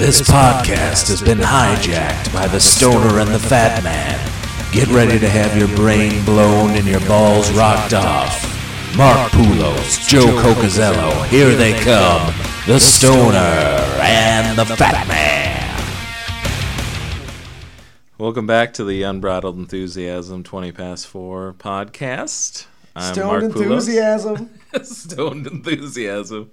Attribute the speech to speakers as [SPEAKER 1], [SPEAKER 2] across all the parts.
[SPEAKER 1] This podcast has been hijacked by the stoner and the fat man. Get ready to have your brain blown and your balls rocked off. Mark Poulos, Joe Cocazello, here they come. The stoner and the fat man.
[SPEAKER 2] Welcome back to the Unbridled Enthusiasm 20 past 4 podcast. I'm
[SPEAKER 3] Stoned
[SPEAKER 2] Mark
[SPEAKER 3] enthusiasm.
[SPEAKER 2] Poulos. Stoned Enthusiasm.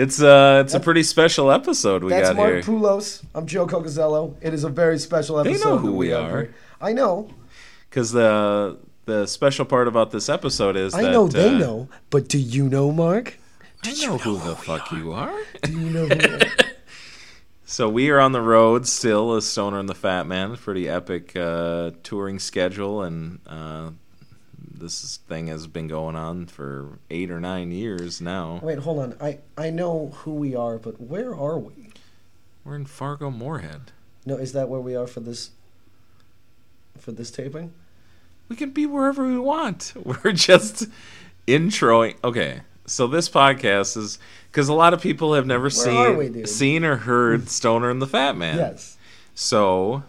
[SPEAKER 2] It's uh it's a pretty special episode we
[SPEAKER 3] That's
[SPEAKER 2] got
[SPEAKER 3] Mark
[SPEAKER 2] here.
[SPEAKER 3] Poulos. I'm Joe Cocazello. It is a very special episode.
[SPEAKER 2] They know who
[SPEAKER 3] that
[SPEAKER 2] we are.
[SPEAKER 3] here. I know.
[SPEAKER 2] Cuz the the special part about this episode is
[SPEAKER 3] I
[SPEAKER 2] that
[SPEAKER 3] know they
[SPEAKER 2] uh,
[SPEAKER 3] know. But do you know, Mark?
[SPEAKER 2] Do I you know who the fuck you are.
[SPEAKER 3] Do you know who are?
[SPEAKER 2] So we are on the road still as Stoner and the Fat Man. Pretty epic uh, touring schedule, and uh, this thing has been going on for eight or nine years now.
[SPEAKER 3] Wait, hold on. I, I know who we are, but where are we?
[SPEAKER 2] We're in Fargo Moorhead.
[SPEAKER 3] No, is that where we are for this for this taping?
[SPEAKER 2] We can be wherever we want. We're just introing. Okay, so this podcast is because a lot of people have never
[SPEAKER 3] Where
[SPEAKER 2] seen
[SPEAKER 3] we,
[SPEAKER 2] seen or heard Stoner and the Fat Man.
[SPEAKER 3] Yes.
[SPEAKER 2] So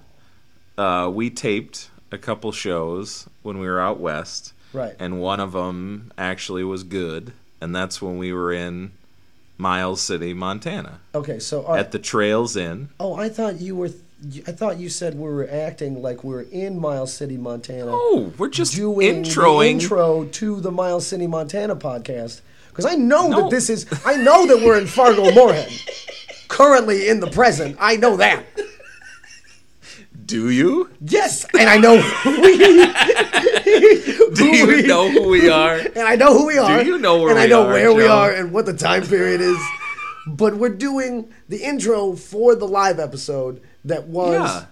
[SPEAKER 2] uh, we taped a couple shows when we were out west.
[SPEAKER 3] Right.
[SPEAKER 2] and one of them actually was good, and that's when we were in Miles City, Montana,
[SPEAKER 3] Okay, so right.
[SPEAKER 2] at the Trails Inn.
[SPEAKER 3] Oh, I thought you were I thought you said we were acting like we are in Miles City, Montana.
[SPEAKER 2] Oh, we're just
[SPEAKER 3] doing
[SPEAKER 2] introing.
[SPEAKER 3] intro to the Miles City, Montana podcast because I know
[SPEAKER 2] No.
[SPEAKER 3] that this is. I know that we're in Fargo Moorhead, currently in the present. I know that.
[SPEAKER 2] Do you?
[SPEAKER 3] Yes, and I know who we.
[SPEAKER 2] Do you
[SPEAKER 3] we-
[SPEAKER 2] know who we are?
[SPEAKER 3] And I know who we are.
[SPEAKER 2] Do you know where
[SPEAKER 3] and I know
[SPEAKER 2] are,
[SPEAKER 3] where we are and what the time period is. But we're doing the intro for the live episode that was.
[SPEAKER 2] Yeah.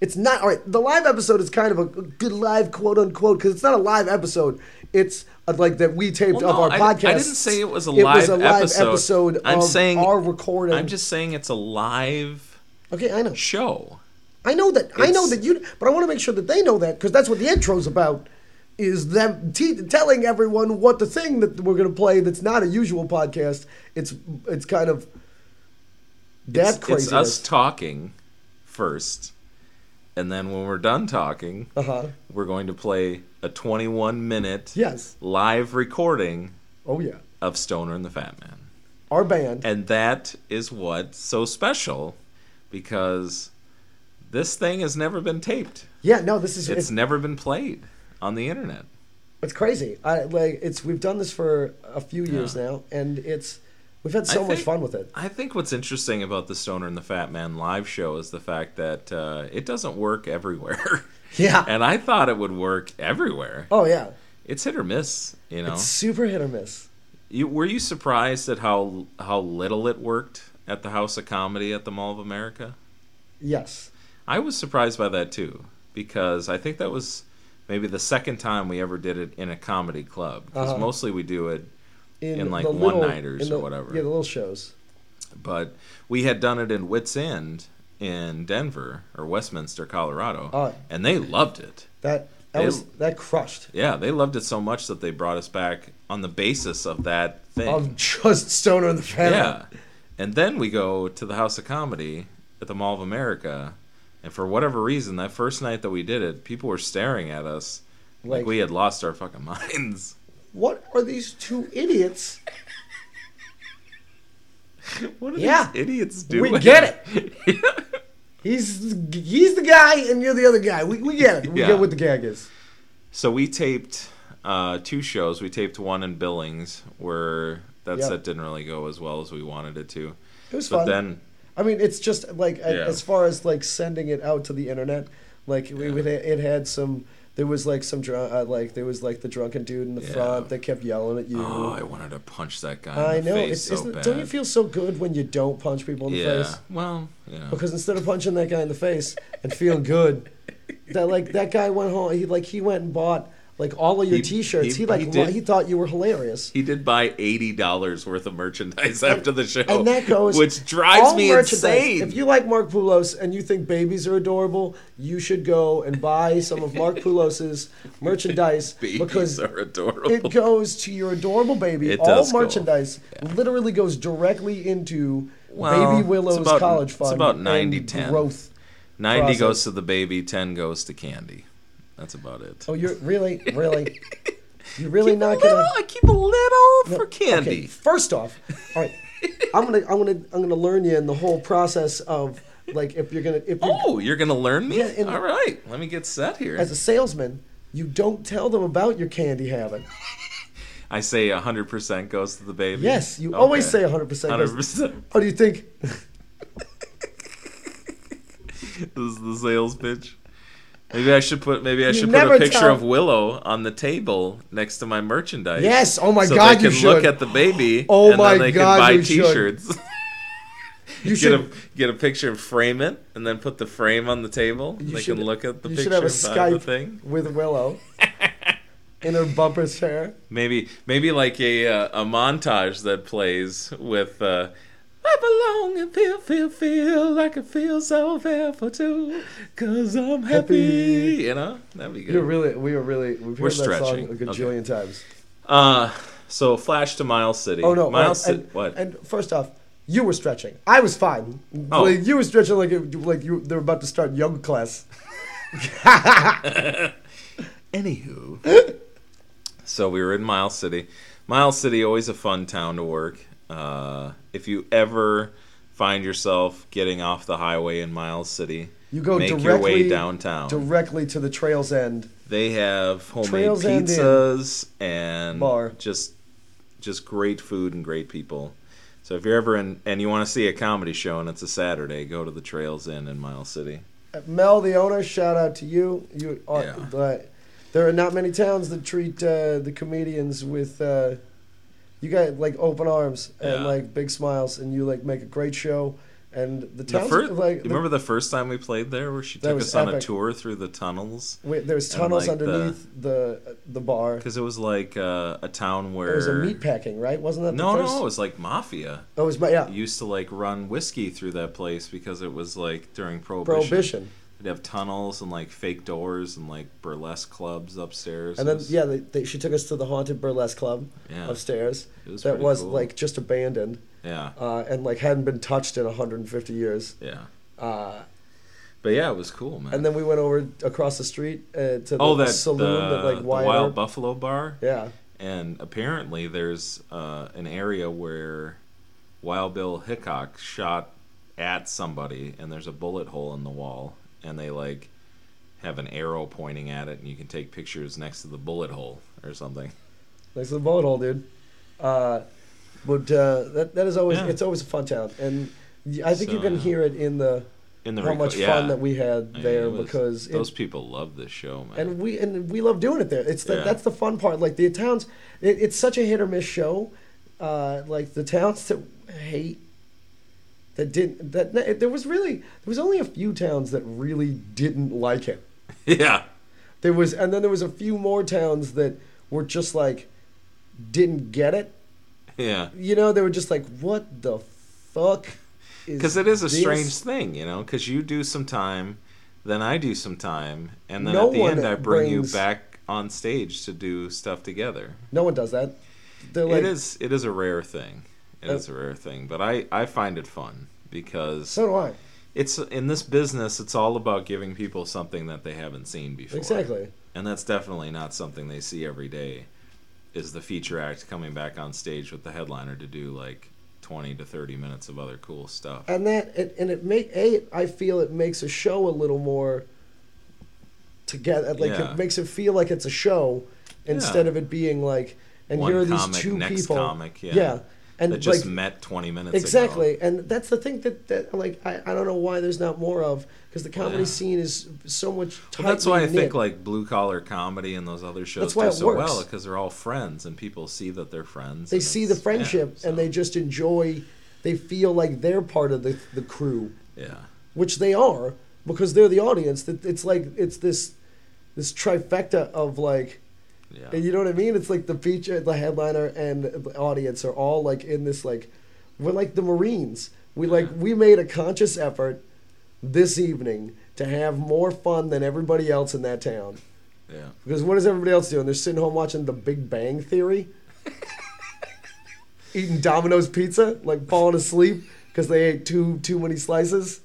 [SPEAKER 3] It's not all right. The live episode is kind of a good live quote unquote because it's not a live episode. It's uh like that we taped
[SPEAKER 2] Well,
[SPEAKER 3] of
[SPEAKER 2] no,
[SPEAKER 3] our
[SPEAKER 2] I- I didn't say it was a
[SPEAKER 3] It was
[SPEAKER 2] live
[SPEAKER 3] a live
[SPEAKER 2] episode.
[SPEAKER 3] episode
[SPEAKER 2] I'm
[SPEAKER 3] of
[SPEAKER 2] saying-
[SPEAKER 3] our recording.
[SPEAKER 2] I'm just saying it's a live
[SPEAKER 3] okay. I know.
[SPEAKER 2] show.
[SPEAKER 3] I know that. I know that you. But I want to make sure that they know that because that's what the intro's about. Is them te- telling everyone what the thing that we're going to play that's not a usual podcast. It's it's kind of that
[SPEAKER 2] It's,
[SPEAKER 3] crazy.
[SPEAKER 2] it's us talking first, and then when we're done talking,
[SPEAKER 3] Uh huh.
[SPEAKER 2] we're going to play a 21 minute
[SPEAKER 3] Yes.
[SPEAKER 2] live recording
[SPEAKER 3] Oh yeah.
[SPEAKER 2] of Stoner and the Fat Man.
[SPEAKER 3] Our band.
[SPEAKER 2] And that is what's so special because this thing has never been taped.
[SPEAKER 3] yeah. No, this is
[SPEAKER 2] It's
[SPEAKER 3] it's,
[SPEAKER 2] never been played on the internet.
[SPEAKER 3] it's crazy. I like it's we've done this for a few years
[SPEAKER 2] Yeah.
[SPEAKER 3] now, and it's we've had so much fun with it.
[SPEAKER 2] I think what's interesting about the Stoner and the Fat Man live show is the fact that uh, it doesn't work everywhere.
[SPEAKER 3] Yeah.
[SPEAKER 2] and I thought it would work everywhere.
[SPEAKER 3] Oh yeah.
[SPEAKER 2] It's hit or miss, you know.
[SPEAKER 3] It's super hit or miss.
[SPEAKER 2] You, were you surprised at how how little it worked at the House of Comedy at the Mall of America?
[SPEAKER 3] Yes.
[SPEAKER 2] I was surprised by that too because I think that was maybe the second time we ever did it in a comedy club because
[SPEAKER 3] Uh-huh.
[SPEAKER 2] mostly we do it In, like, one-nighters or whatever.
[SPEAKER 3] Yeah, the little shows.
[SPEAKER 2] but we had done it in Wits End in Denver or Westminster, Colorado,
[SPEAKER 3] Oh.
[SPEAKER 2] and they loved it.
[SPEAKER 3] That that
[SPEAKER 2] They-
[SPEAKER 3] was that crushed.
[SPEAKER 2] Yeah, they loved it so much that they brought us back on the basis of that thing.
[SPEAKER 3] Of just Stoner and the Man.
[SPEAKER 2] yeah, and then we go to the House of Comedy at the Mall of America, and for whatever reason, that first night that we did it, people were staring at us like,
[SPEAKER 3] Like-
[SPEAKER 2] we had lost our fucking minds.
[SPEAKER 3] What are these two idiots?
[SPEAKER 2] What are
[SPEAKER 3] Yeah.
[SPEAKER 2] these idiots doing?
[SPEAKER 3] We get it. He's he's the guy and you're the other guy. We, we get it. We
[SPEAKER 2] Yeah.
[SPEAKER 3] get what the gag is.
[SPEAKER 2] So we taped uh, two shows. We taped one in Billings, where that
[SPEAKER 3] Yep.
[SPEAKER 2] set didn't really go as well as we wanted it to.
[SPEAKER 3] It was
[SPEAKER 2] But
[SPEAKER 3] fun.
[SPEAKER 2] then,
[SPEAKER 3] I mean, it's just like
[SPEAKER 2] Yeah.
[SPEAKER 3] as far as like sending it out to the internet, like we, we- it had some. There was like some drunk, uh, like there was like the drunken dude in the
[SPEAKER 2] Yeah.
[SPEAKER 3] front that kept yelling at you.
[SPEAKER 2] oh, I wanted to punch that guy.
[SPEAKER 3] I
[SPEAKER 2] in the
[SPEAKER 3] know.
[SPEAKER 2] Face
[SPEAKER 3] It's,
[SPEAKER 2] so
[SPEAKER 3] isn't, don't you feel so good when you don't punch people in the
[SPEAKER 2] Yeah.
[SPEAKER 3] face?
[SPEAKER 2] Well, yeah.
[SPEAKER 3] Because instead of punching that guy in the face and feeling good, that like that guy went home. He like he went and bought like all of your
[SPEAKER 2] He-
[SPEAKER 3] T-shirts.
[SPEAKER 2] he-
[SPEAKER 3] He, like
[SPEAKER 2] he did.
[SPEAKER 3] he thought you were hilarious.
[SPEAKER 2] He did buy eighty dollars worth of merchandise after the show,
[SPEAKER 3] And that goes
[SPEAKER 2] which drives me insane.
[SPEAKER 3] If you like Mark Poulos and you think babies are adorable, you should go and buy some of Mark Poulos's merchandise because it goes to your adorable baby.
[SPEAKER 2] It
[SPEAKER 3] all merchandise literally goes directly into
[SPEAKER 2] Well,
[SPEAKER 3] Baby Willow's
[SPEAKER 2] it's about-
[SPEAKER 3] college
[SPEAKER 2] it's
[SPEAKER 3] fund.
[SPEAKER 2] about
[SPEAKER 3] and
[SPEAKER 2] 90-10.
[SPEAKER 3] growth.
[SPEAKER 2] 90
[SPEAKER 3] process.
[SPEAKER 2] goes to the baby, 10 goes to candy. That's about it.
[SPEAKER 3] Oh, you're really, really, you're really
[SPEAKER 2] keep
[SPEAKER 3] not
[SPEAKER 2] little,
[SPEAKER 3] gonna.
[SPEAKER 2] I keep a little
[SPEAKER 3] No,
[SPEAKER 2] for candy.
[SPEAKER 3] Okay, first off, all right, I'm gonna, I'm gonna, I'm gonna learn you in the whole process of like if you're gonna, if you're
[SPEAKER 2] Oh, you're gonna learn me?
[SPEAKER 3] Yeah,
[SPEAKER 2] All right, let me get set here.
[SPEAKER 3] as a salesman, you don't tell them about your candy habit.
[SPEAKER 2] I say 100% goes to the baby.
[SPEAKER 3] Yes, you always say 100. percent
[SPEAKER 2] 100%.
[SPEAKER 3] Oh, do you think?
[SPEAKER 2] This is the sales pitch. Maybe I should put maybe I
[SPEAKER 3] You
[SPEAKER 2] should put a picture
[SPEAKER 3] tell-
[SPEAKER 2] of Willow on the table next to my merchandise.
[SPEAKER 3] Yes, oh my
[SPEAKER 2] so
[SPEAKER 3] God,
[SPEAKER 2] they
[SPEAKER 3] you
[SPEAKER 2] can look at the baby.
[SPEAKER 3] Oh
[SPEAKER 2] and
[SPEAKER 3] my
[SPEAKER 2] then they
[SPEAKER 3] God,
[SPEAKER 2] can buy
[SPEAKER 3] you should.
[SPEAKER 2] T-shirts.
[SPEAKER 3] You
[SPEAKER 2] get
[SPEAKER 3] should.
[SPEAKER 2] a get a picture and frame it, and then put the frame on the table.
[SPEAKER 3] You
[SPEAKER 2] they
[SPEAKER 3] should-
[SPEAKER 2] can look at the
[SPEAKER 3] you
[SPEAKER 2] picture
[SPEAKER 3] should have a
[SPEAKER 2] and buy the
[SPEAKER 3] Skype
[SPEAKER 2] thing.
[SPEAKER 3] with Willow in her bumper chair.
[SPEAKER 2] Maybe maybe like a uh, a montage that plays with. Uh, I belong and feel, feel, feel like I feel so fearful too. Cause I'm happy.
[SPEAKER 3] Happy.
[SPEAKER 2] You know? That'd be good.
[SPEAKER 3] You're really, we are really, we've
[SPEAKER 2] We're
[SPEAKER 3] heard that song a gajillion
[SPEAKER 2] Okay.
[SPEAKER 3] times.
[SPEAKER 2] Uh, so flash to Miles City.
[SPEAKER 3] Oh no,
[SPEAKER 2] Miles City. What?
[SPEAKER 3] And first off, you were stretching. I was fine.
[SPEAKER 2] Oh.
[SPEAKER 3] Like, you were stretching like it, like you they were about to start yoga class.
[SPEAKER 2] Anywho. so we were in Miles City. Miles City always a fun town to work. Uh, if you ever find yourself getting off the highway in Miles City,
[SPEAKER 3] You go
[SPEAKER 2] make
[SPEAKER 3] directly
[SPEAKER 2] your way downtown.
[SPEAKER 3] directly to the trail's end.
[SPEAKER 2] They have homemade
[SPEAKER 3] Trails
[SPEAKER 2] pizzas and
[SPEAKER 3] Bar.
[SPEAKER 2] just just great food and great people. So if you're ever in and you want to see a comedy show and it's a Saturday, go to the Trails Inn in Miles City.
[SPEAKER 3] Uh, Mel, the owner, shout out to you. You are.
[SPEAKER 2] Yeah.
[SPEAKER 3] there are not many towns that treat uh, the comedians with. Uh, you got like open arms and
[SPEAKER 2] Yeah.
[SPEAKER 3] like big smiles, and you like make a great show. And the
[SPEAKER 2] The first,
[SPEAKER 3] like
[SPEAKER 2] you
[SPEAKER 3] the-
[SPEAKER 2] remember the first time we played there, where she took us on a tour through the tunnels?
[SPEAKER 3] Wait, there's
[SPEAKER 2] And,
[SPEAKER 3] tunnels
[SPEAKER 2] like,
[SPEAKER 3] underneath the the bar.
[SPEAKER 2] Because it was like uh, a town where
[SPEAKER 3] It was a meat packing, right? Wasn't that the
[SPEAKER 2] no,
[SPEAKER 3] first?
[SPEAKER 2] no, it was like mafia.
[SPEAKER 3] Oh, it was my yeah.
[SPEAKER 2] Used to like run whiskey through that place because it was like during prohibition.
[SPEAKER 3] Prohibition.
[SPEAKER 2] They'd have tunnels and like fake doors and like burlesque clubs upstairs.
[SPEAKER 3] And then
[SPEAKER 2] was-
[SPEAKER 3] yeah, they, they, she took us to the haunted burlesque club
[SPEAKER 2] Yeah.
[SPEAKER 3] upstairs.
[SPEAKER 2] It was
[SPEAKER 3] that was
[SPEAKER 2] cool.
[SPEAKER 3] like just abandoned
[SPEAKER 2] yeah,
[SPEAKER 3] uh, and like hadn't been touched in 150 years.
[SPEAKER 2] yeah.
[SPEAKER 3] Uh,
[SPEAKER 2] But yeah, it was cool, man.
[SPEAKER 3] and then we went over across the street uh, to the
[SPEAKER 2] oh, that
[SPEAKER 3] saloon
[SPEAKER 2] the,
[SPEAKER 3] that like
[SPEAKER 2] Wild Buffalo Bar.
[SPEAKER 3] Yeah,
[SPEAKER 2] And apparently, there's uh, an area where Wild Bill Hickok shot at somebody, and there's a bullet hole in the wall, and they like have an arrow pointing at it, and you can take pictures next to the bullet hole or something.
[SPEAKER 3] next to the bullet hole, dude. Uh, but uh, that that is always
[SPEAKER 2] Yeah.
[SPEAKER 3] it's always a fun town, and I think you can
[SPEAKER 2] yeah.
[SPEAKER 3] hear it in the
[SPEAKER 2] In the
[SPEAKER 3] how
[SPEAKER 2] reco-
[SPEAKER 3] much
[SPEAKER 2] yeah.
[SPEAKER 3] fun that we had
[SPEAKER 2] I mean,
[SPEAKER 3] there
[SPEAKER 2] was-
[SPEAKER 3] because it-
[SPEAKER 2] those people love this show, man.
[SPEAKER 3] and we and we love doing it there. It's the,
[SPEAKER 2] Yeah.
[SPEAKER 3] that's the fun part. Like the towns, it, it's such a hit or miss show. Uh, like the towns that hate that didn't that there was really there was only a few towns that really didn't like him.
[SPEAKER 2] yeah,
[SPEAKER 3] There was and then there was a few more towns that were just like didn't get it.
[SPEAKER 2] yeah.
[SPEAKER 3] You know, they were just like, what the fuck?
[SPEAKER 2] Is Because it is a
[SPEAKER 3] this?"
[SPEAKER 2] strange thing, you know. Because you do some time, then I do some time, and then
[SPEAKER 3] No
[SPEAKER 2] at the end I bring
[SPEAKER 3] brings-
[SPEAKER 2] you back on stage to do stuff together.
[SPEAKER 3] No one does that. They're like,
[SPEAKER 2] it is it is a rare thing. It is a rare thing, but I I find it fun because
[SPEAKER 3] so do I.
[SPEAKER 2] it's in this business. It's all about giving people something that they haven't seen before.
[SPEAKER 3] Exactly.
[SPEAKER 2] and that's definitely not something they see every day. Is the feature act coming back on stage with the headliner to do like twenty to thirty minutes of other cool stuff?
[SPEAKER 3] and that it, and it make a I feel it makes a show a little more together. Like
[SPEAKER 2] Yeah.
[SPEAKER 3] it makes it feel like it's a show instead
[SPEAKER 2] Yeah.
[SPEAKER 3] of it being like. And
[SPEAKER 2] One
[SPEAKER 3] here are these
[SPEAKER 2] comic,
[SPEAKER 3] two
[SPEAKER 2] next
[SPEAKER 3] people.
[SPEAKER 2] comic, yeah.
[SPEAKER 3] And
[SPEAKER 2] that just
[SPEAKER 3] like
[SPEAKER 2] met twenty minutes ago.
[SPEAKER 3] exactly, and that's the thing that, that like I, I don't know why there's not more of because the comedy
[SPEAKER 2] Yeah.
[SPEAKER 3] scene is so much.
[SPEAKER 2] Well, that's why I think like blue collar comedy and those other shows
[SPEAKER 3] That's why
[SPEAKER 2] do
[SPEAKER 3] it
[SPEAKER 2] so
[SPEAKER 3] works.
[SPEAKER 2] well because they're all friends and people see that they're friends.
[SPEAKER 3] they see the
[SPEAKER 2] it's- yeah,
[SPEAKER 3] friendship
[SPEAKER 2] so,
[SPEAKER 3] and they just enjoy. They feel like they're part of the the crew.
[SPEAKER 2] yeah
[SPEAKER 3] which they are because they're the audience. That it's like it's this this trifecta of like,
[SPEAKER 2] yeah
[SPEAKER 3] and you know what I mean? It's like the feature, the headliner, and the audience are all like in this like, we're like the Marines. We like we made a conscious effort this evening to have more fun than everybody else in that town.
[SPEAKER 2] yeah.
[SPEAKER 3] Because what is everybody else doing? They're sitting home watching The Big Bang Theory, eating Domino's pizza, like falling asleep because they ate too too many slices.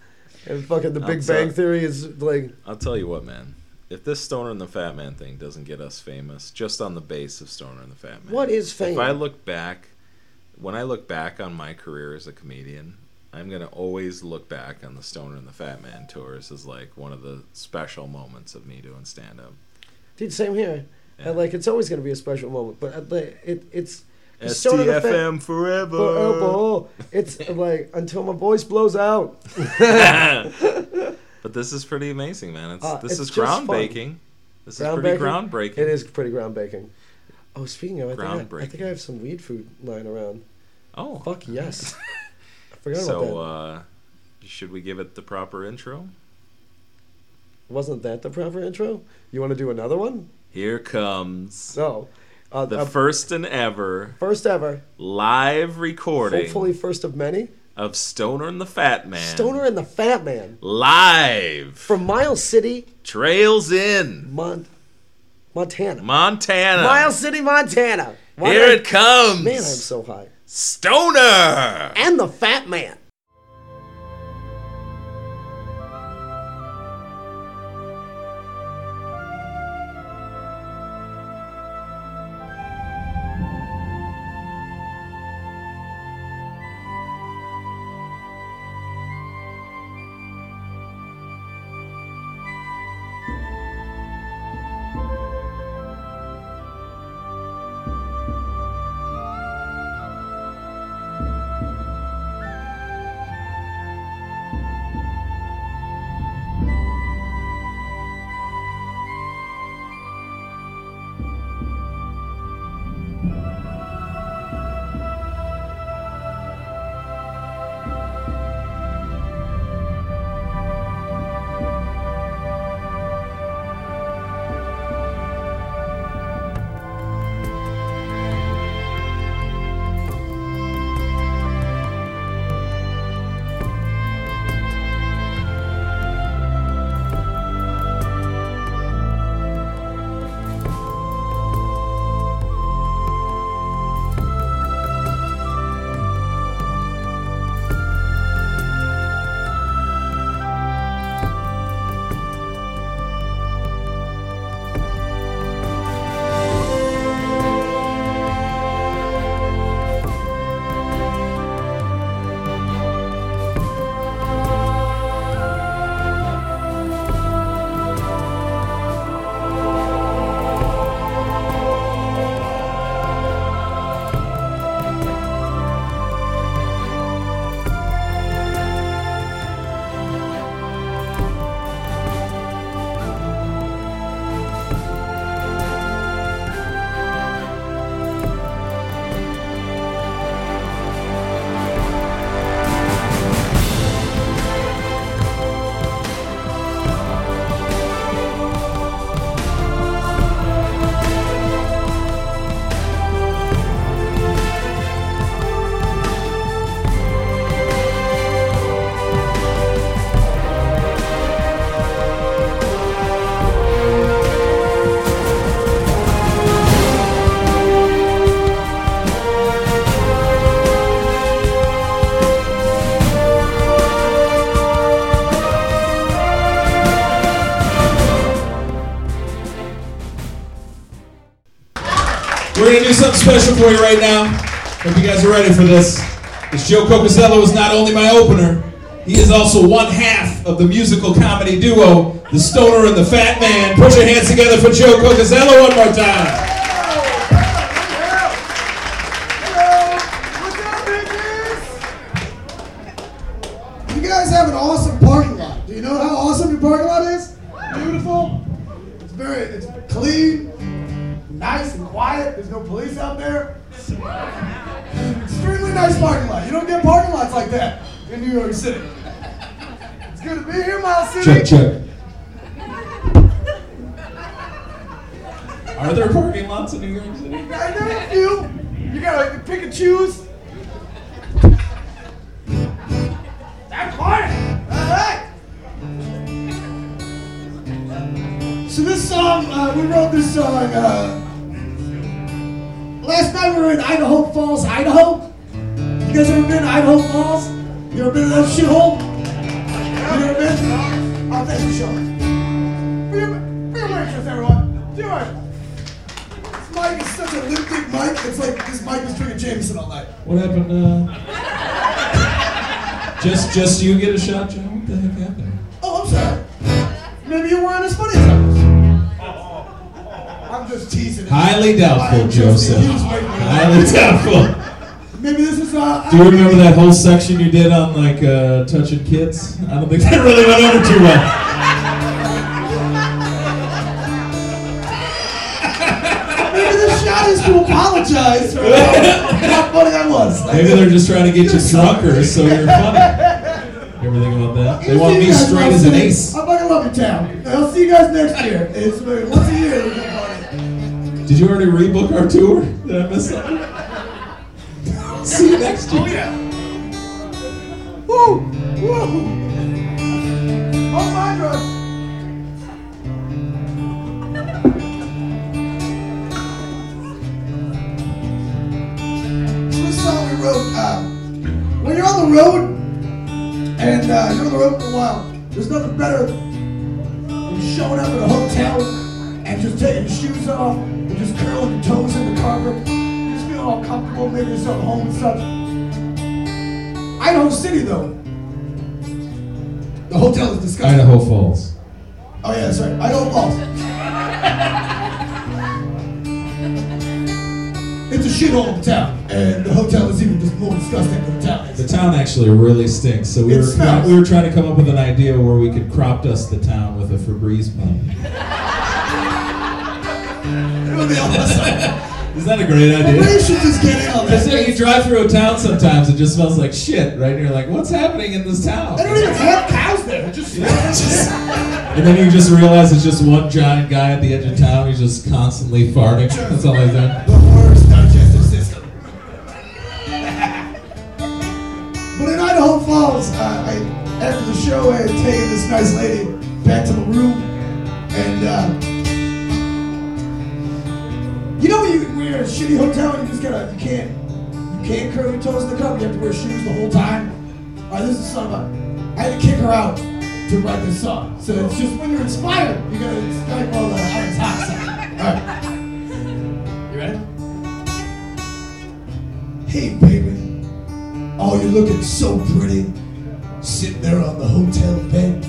[SPEAKER 3] And fucking The Big
[SPEAKER 2] I'll
[SPEAKER 3] Bang Theory is like
[SPEAKER 2] I'll tell you what, man. If this Stoner and the Fat Man thing doesn't get us famous, just on the base of Stoner and the Fat Man,
[SPEAKER 3] what is fame?
[SPEAKER 2] If I look back, when I look back on my career as a comedian, I'm gonna always look back on the Stoner and the Fat Man tours as like one of the special moments of me doing stand up.
[SPEAKER 3] Dude, same here.
[SPEAKER 2] Yeah.
[SPEAKER 3] And like it's always gonna be a special moment, but uh, at it it's the Stoner and the Fat-
[SPEAKER 2] STFM forever.
[SPEAKER 3] forever. It's like until my voice blows out.
[SPEAKER 2] but this is pretty amazing, man. It's,
[SPEAKER 3] Uh,
[SPEAKER 2] this
[SPEAKER 3] it's
[SPEAKER 2] is groundbreaking. This is pretty groundbreaking.
[SPEAKER 3] It is pretty groundbreaking. Oh, speaking of, I think I, I think I have some weed food lying around.
[SPEAKER 2] Oh,
[SPEAKER 3] Fuck yes. I forgot about
[SPEAKER 2] so
[SPEAKER 3] that.
[SPEAKER 2] uh, should we give it the proper intro?
[SPEAKER 3] Wasn't that the proper intro? You want to do another one?
[SPEAKER 2] Here comes
[SPEAKER 3] So. Uh,
[SPEAKER 2] the
[SPEAKER 3] uh,
[SPEAKER 2] first and ever
[SPEAKER 3] first ever.
[SPEAKER 2] live recording
[SPEAKER 3] Hopefully, first of many.
[SPEAKER 2] Of Stoner and the Fat Man.
[SPEAKER 3] Stoner and the Fat Man
[SPEAKER 2] live
[SPEAKER 3] from Miles City,
[SPEAKER 2] Trails in
[SPEAKER 3] Mon- Montana.
[SPEAKER 2] Montana.
[SPEAKER 3] Miles City, Montana. Why
[SPEAKER 2] Here it comes.
[SPEAKER 3] Man, I'm so high.
[SPEAKER 2] Stoner.
[SPEAKER 3] And the Fat Man.
[SPEAKER 4] We're gonna do something special for you right now. Hope you guys are ready for this. This Joe Cocazello is not only my opener, he is also one half of the musical comedy duo, The Stoner and the Fat Man. Put your hands together for Joe Cocazello one more time. Check, check. Are there parking lots in New York City?
[SPEAKER 5] I know a few. You gotta pick and choose. That's fine. All right. So this song, uh, we wrote this song. Uh, last night we were in Idaho Falls, Idaho. You guys ever been to Idaho Falls?
[SPEAKER 3] You ever been to that shithole? You ever been? Thank you, Sean. For your, for your waitress, everyone. Do it. This mic is such a dick mic. It's like this mic was drinking Jameson all night.
[SPEAKER 2] What happened? Uh... just, just you get a shot, John. What the heck happened?
[SPEAKER 3] Oh, I'm sorry. Maybe you were on his funny. I'm just teasing.
[SPEAKER 2] Highly doubtful, Joseph.
[SPEAKER 3] he was waiting for that.
[SPEAKER 2] Highly doubtful.
[SPEAKER 3] Maybe this is. Uh,
[SPEAKER 2] Do you remember that whole section you did on like uh, touching kids? I don't think that really went over too well.
[SPEAKER 3] Maybe the shot is to apologize for how funny that was.
[SPEAKER 2] Maybe they're just trying to get you drunker so you're funny. You ever think about that? They want me straight as an ace.
[SPEAKER 3] I fucking love your town. I'll see you guys next year. It's once a year we can party.
[SPEAKER 2] Did you already rebook our tour? Did I miss something? See you next year.
[SPEAKER 3] Oh yeah. Woo! Woo! Oh my. This song we wrote, uh, when you're on the road and uh, you're on the road for a while, there's nothing better than showing up at a hotel and just taking your shoes off and just curling your toes in the carpet. All comfortable, making yourself home and such. Idaho City, though. The hotel is disgusting.
[SPEAKER 2] Idaho Falls.
[SPEAKER 3] Oh yeah, that's right. Idaho Falls. it's a shithole of a town, and the hotel is even just more disgusting than the town
[SPEAKER 2] The town actually really stinks. So we
[SPEAKER 3] It
[SPEAKER 2] were
[SPEAKER 3] smells.
[SPEAKER 2] we were trying to come up with an idea where we could crop dust the town with a Febreze pump.
[SPEAKER 3] It would be awesome.
[SPEAKER 2] Is that a great idea?
[SPEAKER 3] should just get in on that.
[SPEAKER 2] you drive through a town sometimes, it just smells like shit, right? And you're like, what's happening in this town?
[SPEAKER 3] They don't even have cows there. It just smells.
[SPEAKER 2] And then you just realize it's just one giant guy at the edge of town. He's just constantly farting. That's all he's doing.
[SPEAKER 3] the worst digestive system. but in Idaho Falls, uh, I, after the show, I had taken this nice lady back to the room, and uh, you know when, you, when you're in a shitty hotel, and you just gotta, you can't, you can't curl your toes in the cup. You have to wear shoes the whole time. All right, this is song about. I had to kick her out to write this song. So it's just when you're inspired, you gotta strike all the irons hot side. All right. You ready? Hey, baby. Oh, you're looking so pretty. Sitting there on the hotel bed.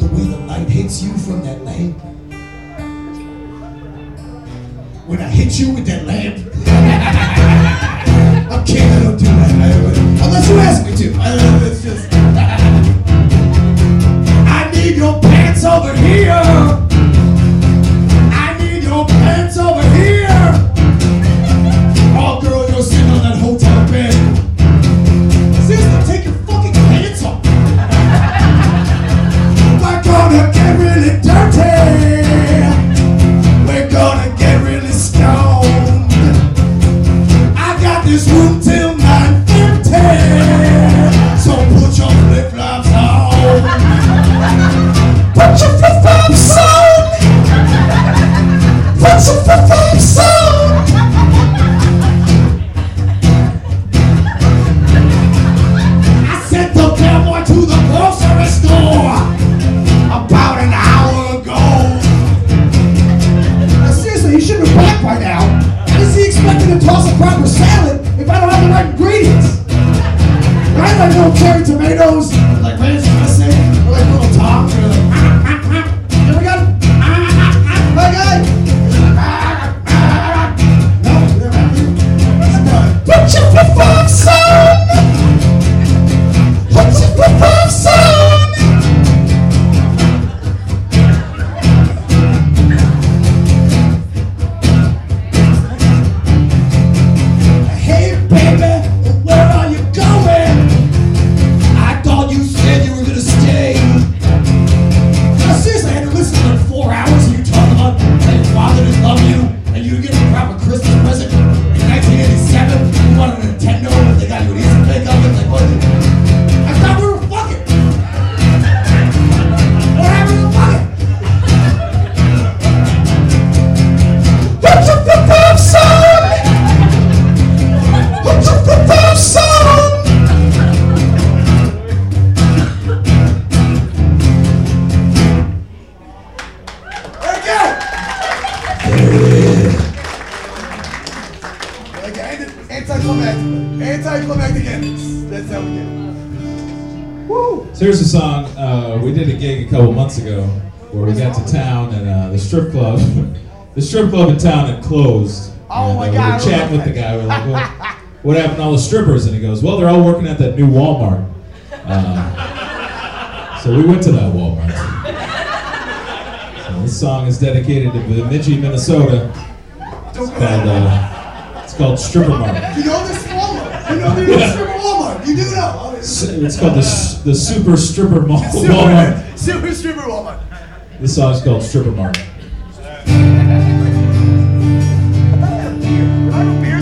[SPEAKER 3] The way the light hits you from that lamp. When I hit you with that lamp. I'm kidding, I don't do that. Unless you ask me to. I don't know, it's just. Like anticlimactic endings. That's how we get it. Woo!
[SPEAKER 4] So here's a song. Uh, we did a gig a couple months ago where we got to town and uh, the strip club, the strip club in town had closed.
[SPEAKER 3] Oh
[SPEAKER 4] and,
[SPEAKER 3] my
[SPEAKER 4] uh,
[SPEAKER 3] God, I
[SPEAKER 4] We were chatting with the guy. We're like, what, what happened to all the strippers? And he goes, well, they're all working at that new Walmart. Uh, so we went to that Walmart. So this song is dedicated to Bemidji, Minnesota. It's called, uh, it's called Stripper Mart.
[SPEAKER 3] You know this Walmart. You know the stripper Walmart. You do know.
[SPEAKER 4] It's called the, the Super Stripper Mall Walmart.
[SPEAKER 3] Super, super stripper Walmart.
[SPEAKER 4] This song's called Stripper Mart.
[SPEAKER 3] I thought I had a beer.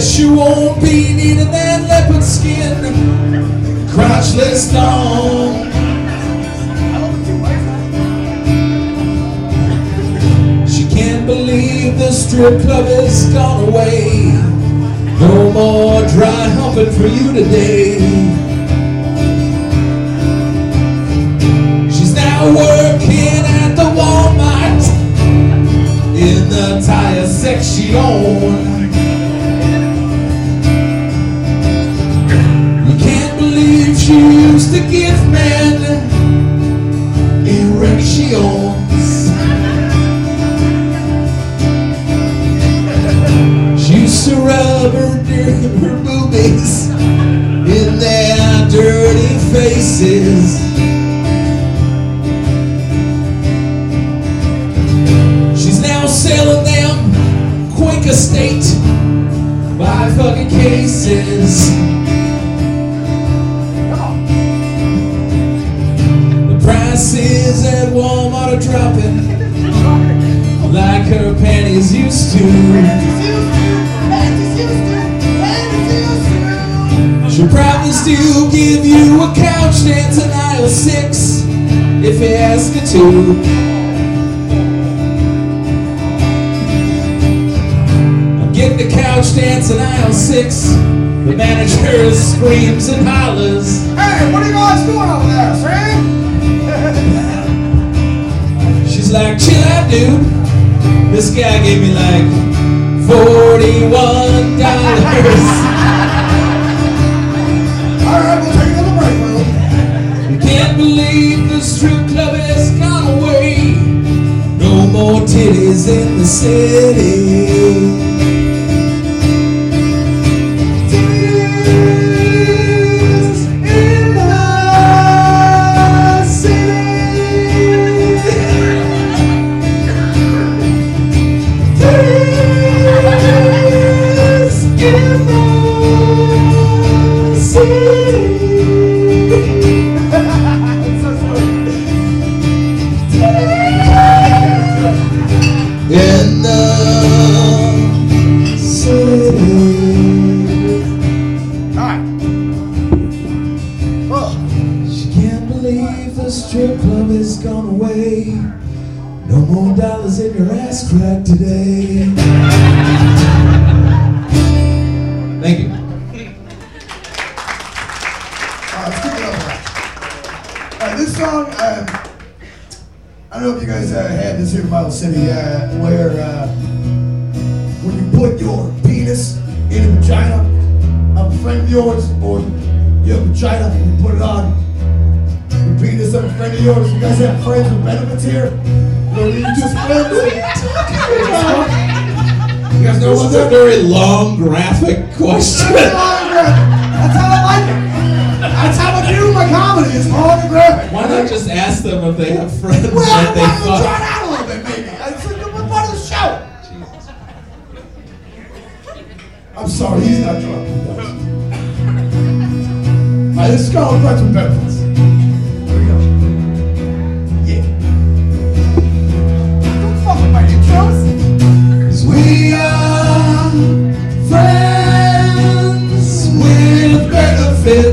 [SPEAKER 4] Guess you won't be needing that leopard skin, crotchless
[SPEAKER 3] lights.
[SPEAKER 4] She can't believe the strip club has gone away. No more dry humping for you today. She's now working at the Walmart in the tire section. She used to give men erections. She used to rub her, her boobies in their dirty faces. She's now selling them Quaker State by fucking cases. Dropping like her panties used to. She'll probably still give you a couch dance in aisle six if you ask her to. I'm getting the couch dance in aisle six. The manager screams and hollers.
[SPEAKER 3] Hey, what are you guys doing over there, Sam?
[SPEAKER 4] Like, chill out, dude. This guy gave me like forty-one dollars.
[SPEAKER 3] All right, we'll take another break,
[SPEAKER 4] can't believe the strip club has gone away. No more titties in the city. You
[SPEAKER 3] guys know
[SPEAKER 4] This
[SPEAKER 3] about
[SPEAKER 4] is a very long, graphic question.
[SPEAKER 3] That's how I like it. That's how I do my comedy. It's long and graphic.
[SPEAKER 4] Why not just ask them if they have friends
[SPEAKER 3] Well,
[SPEAKER 4] that they
[SPEAKER 3] why don't we
[SPEAKER 4] fuck?
[SPEAKER 3] it out a little bit, maybe? It's a part of the show. I'm sorry, he's not drunk. This is called Friends with Benefits.
[SPEAKER 4] Friends with benefits.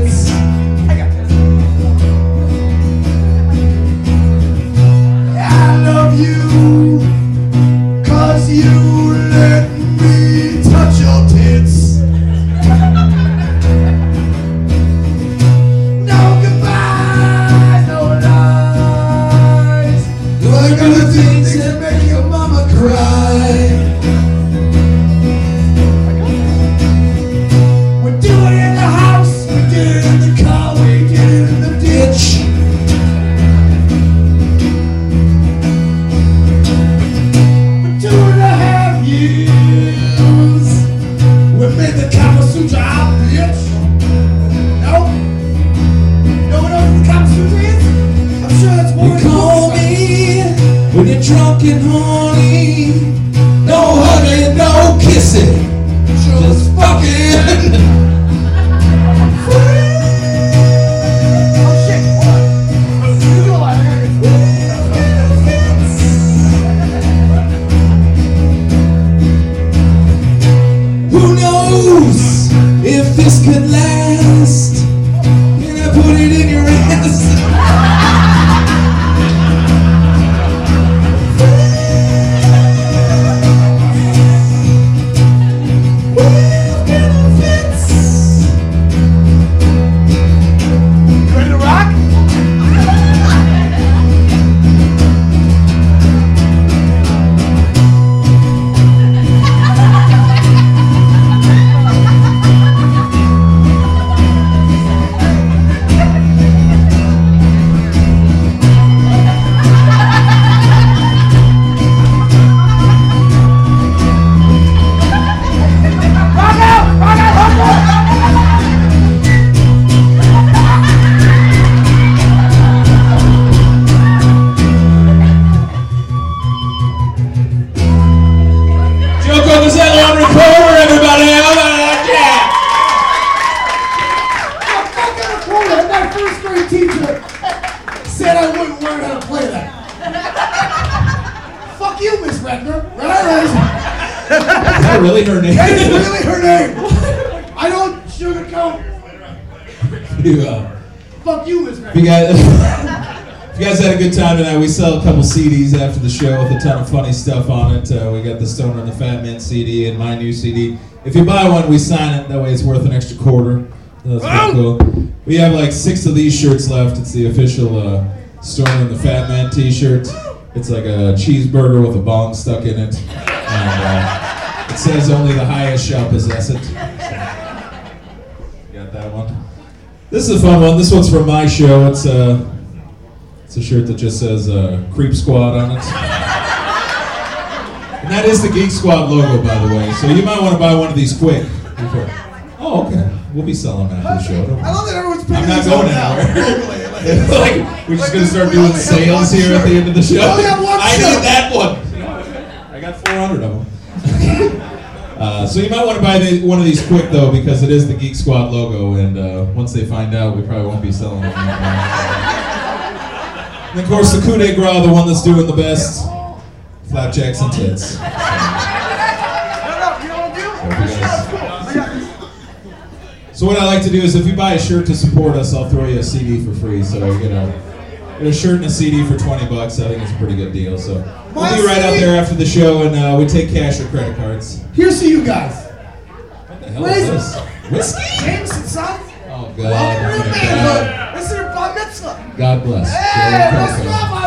[SPEAKER 2] Tonight, we sell a couple CDs after the show with a ton of funny stuff on it. Uh, we got the Stoner and the Fat Man CD and my new CD. If you buy one, we sign it. That way, it's worth an extra quarter. That's pretty cool. We have like six of these shirts left. It's the official uh, Stoner and the Fat Man T-shirt. It's like a cheeseburger with a bong stuck in it, and uh, it says only the highest shall possess it. Got that one. This is a fun one. This one's from my show. It's a it's a shirt that just says uh, Creep Squad on it. And that is the Geek Squad logo, by the way. So you might want to buy one of these quick. before- Oh, okay. We'll be selling after the show. Don't
[SPEAKER 3] I love that everyone's picking
[SPEAKER 2] I'm not going
[SPEAKER 3] now.
[SPEAKER 2] anywhere.
[SPEAKER 3] Like-
[SPEAKER 2] we're just gonna start doing sales here at the end of the show.
[SPEAKER 3] We only have one
[SPEAKER 2] I need that one. I got 400 of them. uh, so you might want to buy the, one of these quick though, because it is the Geek Squad logo, and uh, once they find out, we probably won't be selling them. And of course, the coup de grace, the one that's doing the best, flapjacks and tits. So what I like to do is if you buy a shirt to support us, I'll throw you a CD for free. So you know, a, get a shirt and a CD for 20 bucks. I think it's a pretty good deal. So we'll be right out there after the show and uh, we take cash or credit cards.
[SPEAKER 3] Here's to you guys.
[SPEAKER 2] What the hell is this? Whiskey?
[SPEAKER 3] Jameson, son.
[SPEAKER 2] Oh,
[SPEAKER 3] Welcome to
[SPEAKER 2] God.
[SPEAKER 3] the
[SPEAKER 2] Oh,
[SPEAKER 3] manhood.
[SPEAKER 2] God bless.
[SPEAKER 3] Hey,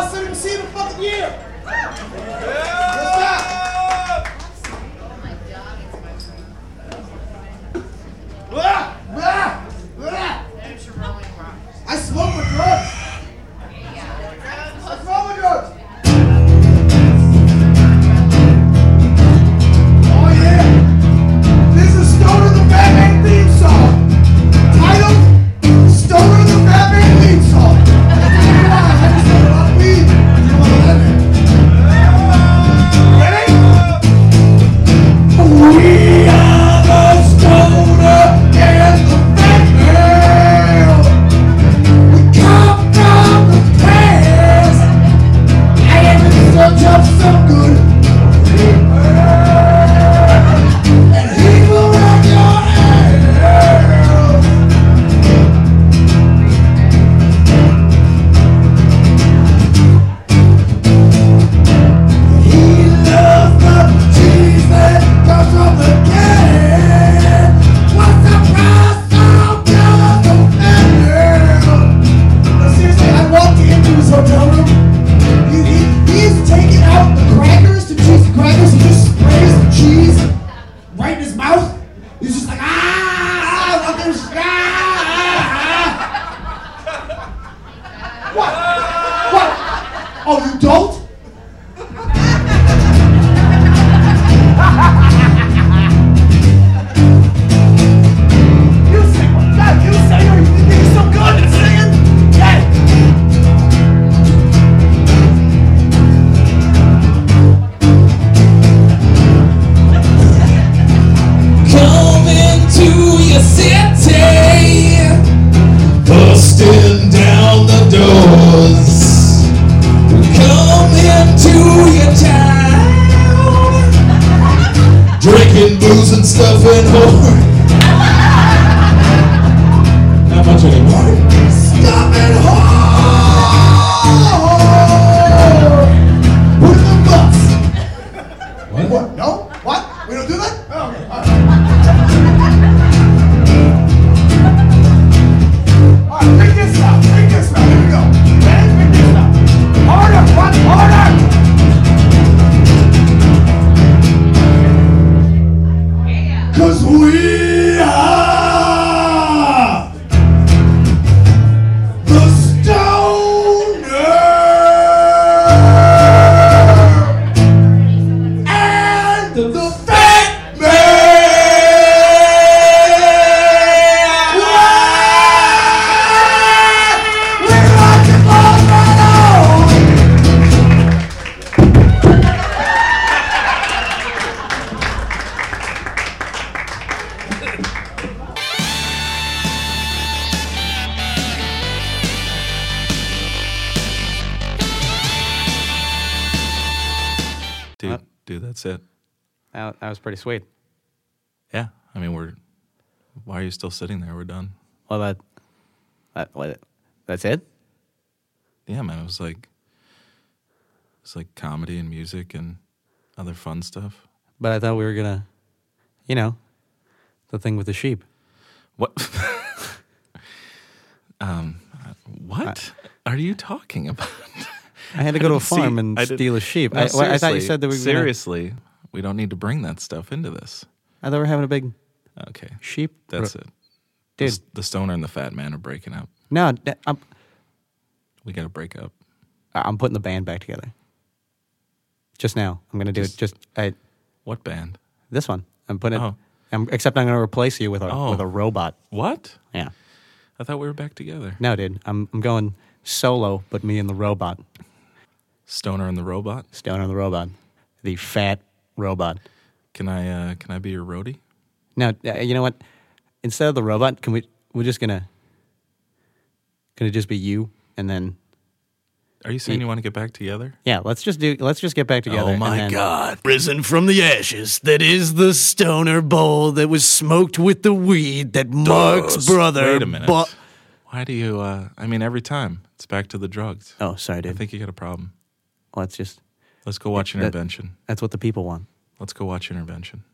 [SPEAKER 6] pretty sweet.
[SPEAKER 2] Yeah, I mean we're. Why are you still sitting there? We're done.
[SPEAKER 6] Well, that, that what, that's it.
[SPEAKER 2] Yeah, man. It was like. It's like comedy and music and other fun stuff.
[SPEAKER 6] But I thought we were gonna, you know, the thing with the sheep.
[SPEAKER 2] What? um, what are you talking about?
[SPEAKER 6] I had to go to a
[SPEAKER 2] didn't see-
[SPEAKER 6] farm and steal a sheep.
[SPEAKER 2] No,
[SPEAKER 6] I, I thought you said that we were gonna,
[SPEAKER 2] seriously. We don't need to bring that stuff into this.
[SPEAKER 6] I thought we were having a big
[SPEAKER 2] Okay,
[SPEAKER 6] sheep.
[SPEAKER 2] that's it.
[SPEAKER 6] dude.
[SPEAKER 2] The, the stoner and the fat man are breaking up.
[SPEAKER 6] No, d- I'm
[SPEAKER 2] We got to break up.
[SPEAKER 6] I'm putting the band back together. Just now, I'm gonna do it. Just I,
[SPEAKER 2] What band?
[SPEAKER 6] this one. I'm putting.
[SPEAKER 2] Oh.
[SPEAKER 6] it I'm, except I'm gonna replace you with a
[SPEAKER 2] Oh.
[SPEAKER 6] with a robot.
[SPEAKER 2] What?
[SPEAKER 6] Yeah.
[SPEAKER 2] I thought we were back together.
[SPEAKER 6] No, dude. I'm I'm going solo, but me and the robot.
[SPEAKER 2] Stoner and the robot.
[SPEAKER 6] Stoner and the robot. The fat robot.
[SPEAKER 2] Can I? uh Can I be your roadie?
[SPEAKER 6] Now, uh, you know what? Instead of the robot, can we? We're just gonna. Can it just be you and then?
[SPEAKER 2] Are you saying you want to get back together?
[SPEAKER 6] Yeah, let's just do. Let's just get back together.
[SPEAKER 1] Oh my
[SPEAKER 6] then-
[SPEAKER 1] God. Risen from the ashes, that is the stoner bowl that was smoked with the weed that Mark's brother.
[SPEAKER 2] Wait a minute.
[SPEAKER 1] bu-
[SPEAKER 2] Why do you? uh I mean, every time it's back to the drugs.
[SPEAKER 6] Oh, sorry, dude.
[SPEAKER 2] I think you got a problem.
[SPEAKER 6] Let's just.
[SPEAKER 2] Let's go watch
[SPEAKER 6] That-
[SPEAKER 2] Intervention.
[SPEAKER 6] That's what the people want.
[SPEAKER 2] Let's go watch Intervention.